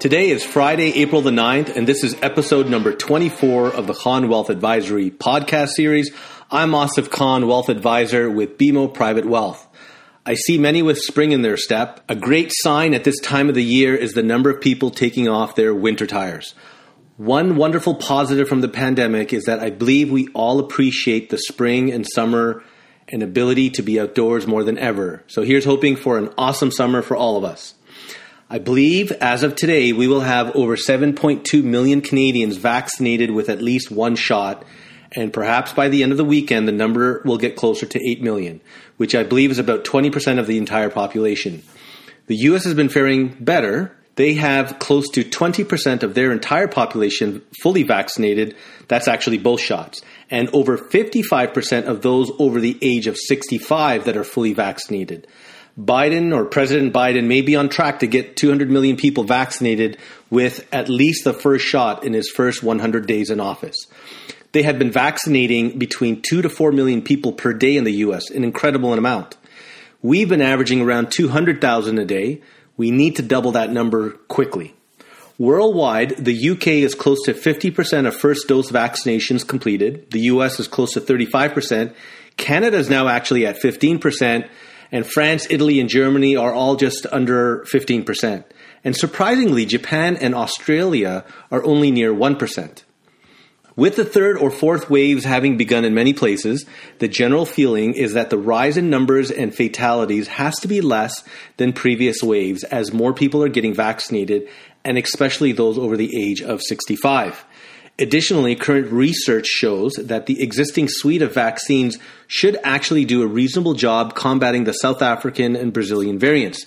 Today is Friday, April the 9th, and this is episode number 24 of the Khan Wealth Advisory podcast series. I'm Asif Khan, Wealth Advisor with BMO Private Wealth. I see many with spring in their step. A great sign at this time of the year is the number of people taking off their winter tires. One wonderful positive from the pandemic is that I believe we all appreciate the spring and summer and ability to be outdoors more than ever. So here's hoping for an awesome summer for all of us. I believe as of today, we will have over 7.2 million Canadians vaccinated with at least one shot. And perhaps by the end of the weekend, the number will get closer to 8 million, which I believe is about 20% of the entire population. The US has been faring better. They have close to 20% of their entire population fully vaccinated. That's actually both shots. And over 55% of those over the age of 65 that are fully vaccinated. Biden or President Biden may be on track to get 200 million people vaccinated with at least the first shot in his first 100 days in office. They have been vaccinating between 2 to 4 million people per day in the US, an incredible amount. We've been averaging around 200,000 a day. We need to double that number quickly. Worldwide, the UK is close to 50% of first dose vaccinations completed. The US is close to 35%. Canada is now actually at 15% and France, Italy, and Germany are all just under 15%. And surprisingly, Japan and Australia are only near 1%. With the third or fourth waves having begun in many places, the general feeling is that the rise in numbers and fatalities has to be less than previous waves as more people are getting vaccinated, and especially those over the age of 65. Additionally, current research shows that the existing suite of vaccines should actually do a reasonable job combating the South African and Brazilian variants.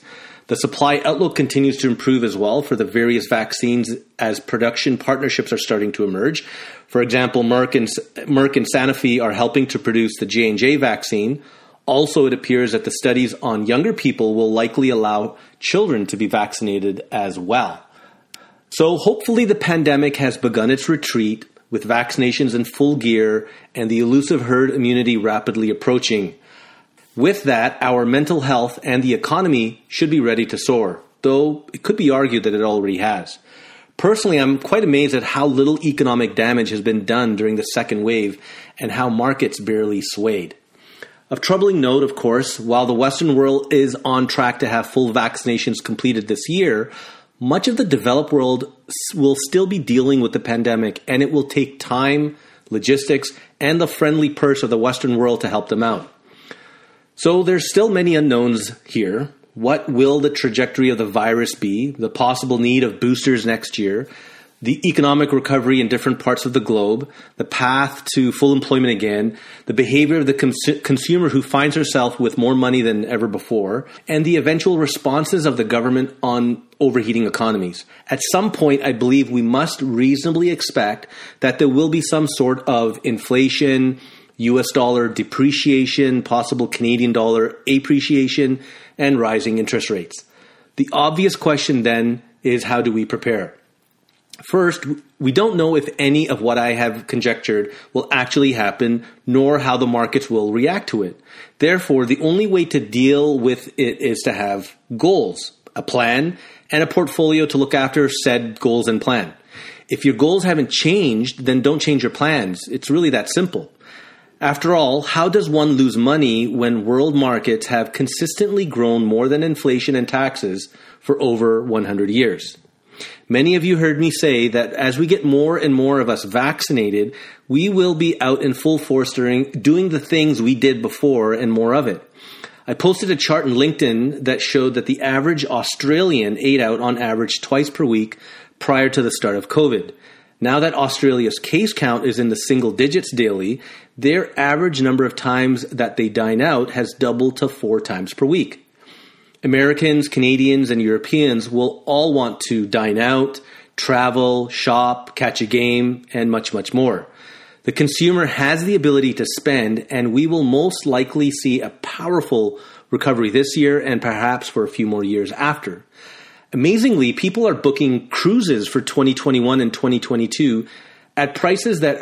The supply outlook continues to improve as well for the various vaccines as production partnerships are starting to emerge. For example, Merck and, Merck and Sanofi are helping to produce the J&J vaccine. Also, it appears that the studies on younger people will likely allow children to be vaccinated as well. So hopefully the pandemic has begun its retreat with vaccinations in full gear and the elusive herd immunity rapidly approaching. With that, our mental health and the economy should be ready to soar, though it could be argued that it already has. Personally, I'm quite amazed at how little economic damage has been done during the second wave and how markets barely swayed. Of troubling note, of course, while the Western world is on track to have full vaccinations completed this year, much of the developed world will still be dealing with the pandemic, and it will take time, logistics, and the friendly purse of the Western world to help them out. So there's still many unknowns here. What will the trajectory of the virus be? The possible need of boosters next year? The economic recovery in different parts of the globe, the path to full employment again, the behavior of the cons- consumer who finds herself with more money than ever before, and the eventual responses of the government on overheating economies. At some point, I believe we must reasonably expect that there will be some sort of inflation, US dollar depreciation, possible Canadian dollar appreciation, and rising interest rates. The obvious question then is how do we prepare? First, we don't know if any of what I have conjectured will actually happen, nor how the markets will react to it. Therefore, the only way to deal with it is to have goals, a plan, and a portfolio to look after said goals and plan. If your goals haven't changed, then don't change your plans. It's really that simple. After all, how does one lose money when world markets have consistently grown more than inflation and taxes for over 100 years? Many of you heard me say that as we get more and more of us vaccinated, we will be out in full force during doing the things we did before and more of it. I posted a chart in LinkedIn that showed that the average Australian ate out on average twice per week prior to the start of COVID. Now that Australia's case count is in the single digits daily, their average number of times that they dine out has doubled to four times per week. Americans, Canadians, and Europeans will all want to dine out, travel, shop, catch a game, and much, much more. The consumer has the ability to spend, and we will most likely see a powerful recovery this year and perhaps for a few more years after. Amazingly, people are booking cruises for 2021 and 2022 at prices that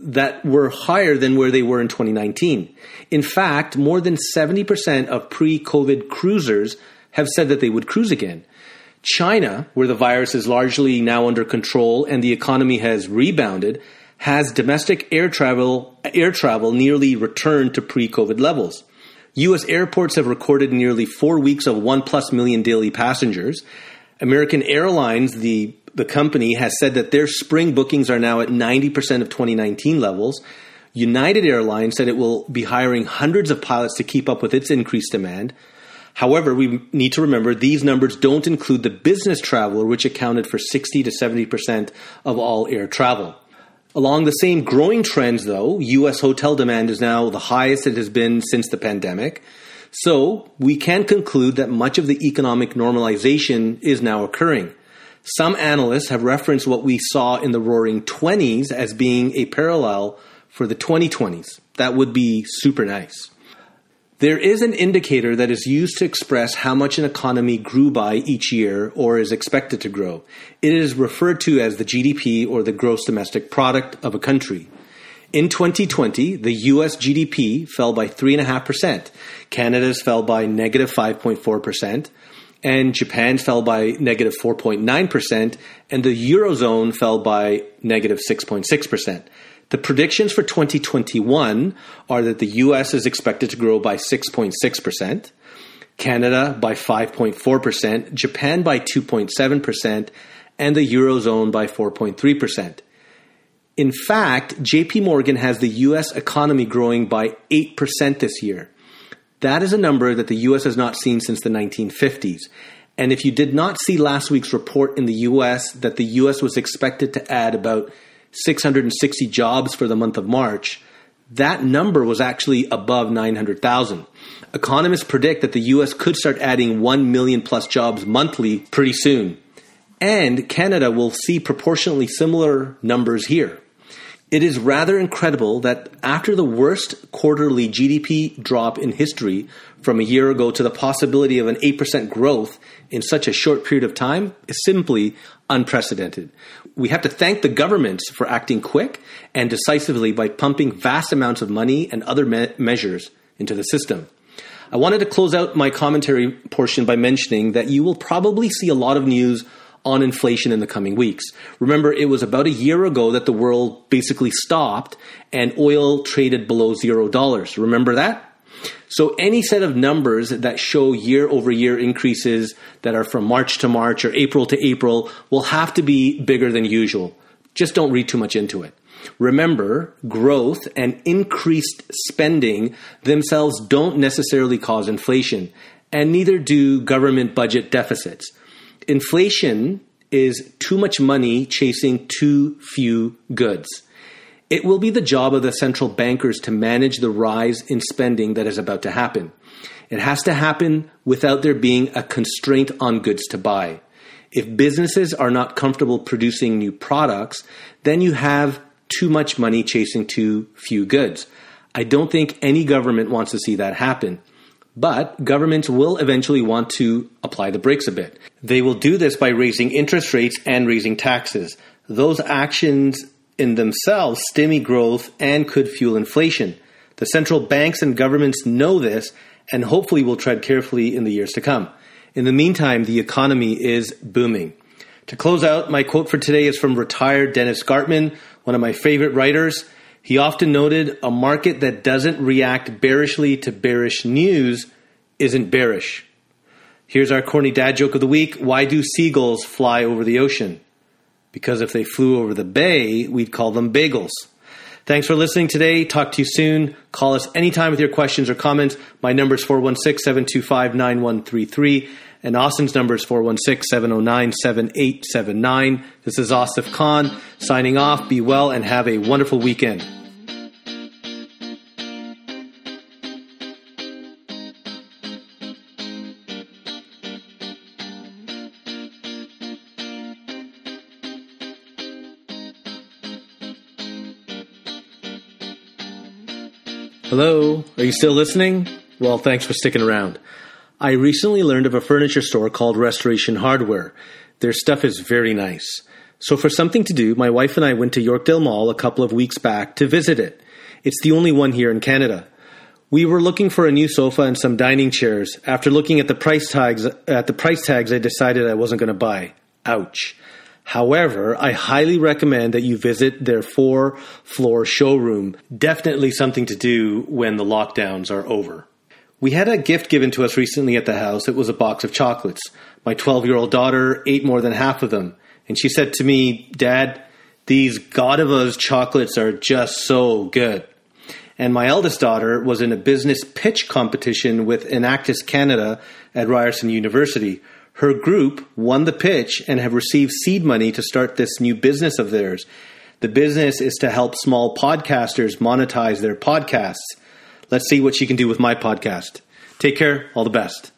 that were higher than where they were in 2019. In fact, more than 70% of pre COVID cruisers have said that they would cruise again. China, where the virus is largely now under control and the economy has rebounded, has domestic air travel air travel nearly returned to pre-COVID levels. US airports have recorded nearly 4 weeks of 1 plus million daily passengers. American Airlines, the the company has said that their spring bookings are now at 90% of 2019 levels. United Airlines said it will be hiring hundreds of pilots to keep up with its increased demand. However, we need to remember these numbers don't include the business traveler, which accounted for 60 to 70% of all air travel. Along the same growing trends, though, U.S. hotel demand is now the highest it has been since the pandemic. So we can conclude that much of the economic normalization is now occurring. Some analysts have referenced what we saw in the roaring 20s as being a parallel for the 2020s. That would be super nice. There is an indicator that is used to express how much an economy grew by each year or is expected to grow. It is referred to as the GDP or the gross domestic product of a country. In 2020, the US GDP fell by 3.5%, Canada's fell by negative 5.4%, and Japan fell by negative 4.9%, and the Eurozone fell by negative 6.6%. The predictions for 2021 are that the US is expected to grow by 6.6%, Canada by 5.4%, Japan by 2.7%, and the Eurozone by 4.3%. In fact, JP Morgan has the US economy growing by 8% this year. That is a number that the US has not seen since the 1950s. And if you did not see last week's report in the US that the US was expected to add about 660 jobs for the month of March, that number was actually above 900,000. Economists predict that the US could start adding 1 million plus jobs monthly pretty soon. And Canada will see proportionally similar numbers here. It is rather incredible that after the worst quarterly GDP drop in history from a year ago to the possibility of an 8% growth in such a short period of time is simply unprecedented. We have to thank the governments for acting quick and decisively by pumping vast amounts of money and other me- measures into the system. I wanted to close out my commentary portion by mentioning that you will probably see a lot of news on inflation in the coming weeks. Remember, it was about a year ago that the world basically stopped and oil traded below zero dollars. Remember that? So any set of numbers that show year over year increases that are from March to March or April to April will have to be bigger than usual. Just don't read too much into it. Remember, growth and increased spending themselves don't necessarily cause inflation, and neither do government budget deficits. Inflation is too much money chasing too few goods. It will be the job of the central bankers to manage the rise in spending that is about to happen. It has to happen without there being a constraint on goods to buy. If businesses are not comfortable producing new products, then you have too much money chasing too few goods. I don't think any government wants to see that happen. But governments will eventually want to apply the brakes a bit. They will do this by raising interest rates and raising taxes. Those actions in themselves stimmy growth and could fuel inflation. The central banks and governments know this and hopefully will tread carefully in the years to come. In the meantime, the economy is booming. To close out, my quote for today is from retired Dennis Gartman, one of my favorite writers. He often noted a market that doesn't react bearishly to bearish news isn't bearish. Here's our corny dad joke of the week. Why do seagulls fly over the ocean? Because if they flew over the bay, we'd call them bagels. Thanks for listening today. Talk to you soon. Call us anytime with your questions or comments. My number is 416 725 9133, and Austin's number is 416 709 7879. This is Asif Khan signing off. Be well and have a wonderful weekend. Hello, are you still listening? Well, thanks for sticking around. I recently learned of a furniture store called Restoration Hardware. Their stuff is very nice. So, for something to do, my wife and I went to Yorkdale Mall a couple of weeks back to visit it. It's the only one here in Canada. We were looking for a new sofa and some dining chairs. After looking at the price tags, at the price tags, I decided I wasn't going to buy. Ouch. However, I highly recommend that you visit their four floor showroom. Definitely something to do when the lockdowns are over. We had a gift given to us recently at the house. It was a box of chocolates. My 12 year old daughter ate more than half of them. And she said to me, Dad, these Godiva's chocolates are just so good. And my eldest daughter was in a business pitch competition with Enactus Canada at Ryerson University. Her group won the pitch and have received seed money to start this new business of theirs. The business is to help small podcasters monetize their podcasts. Let's see what she can do with my podcast. Take care. All the best.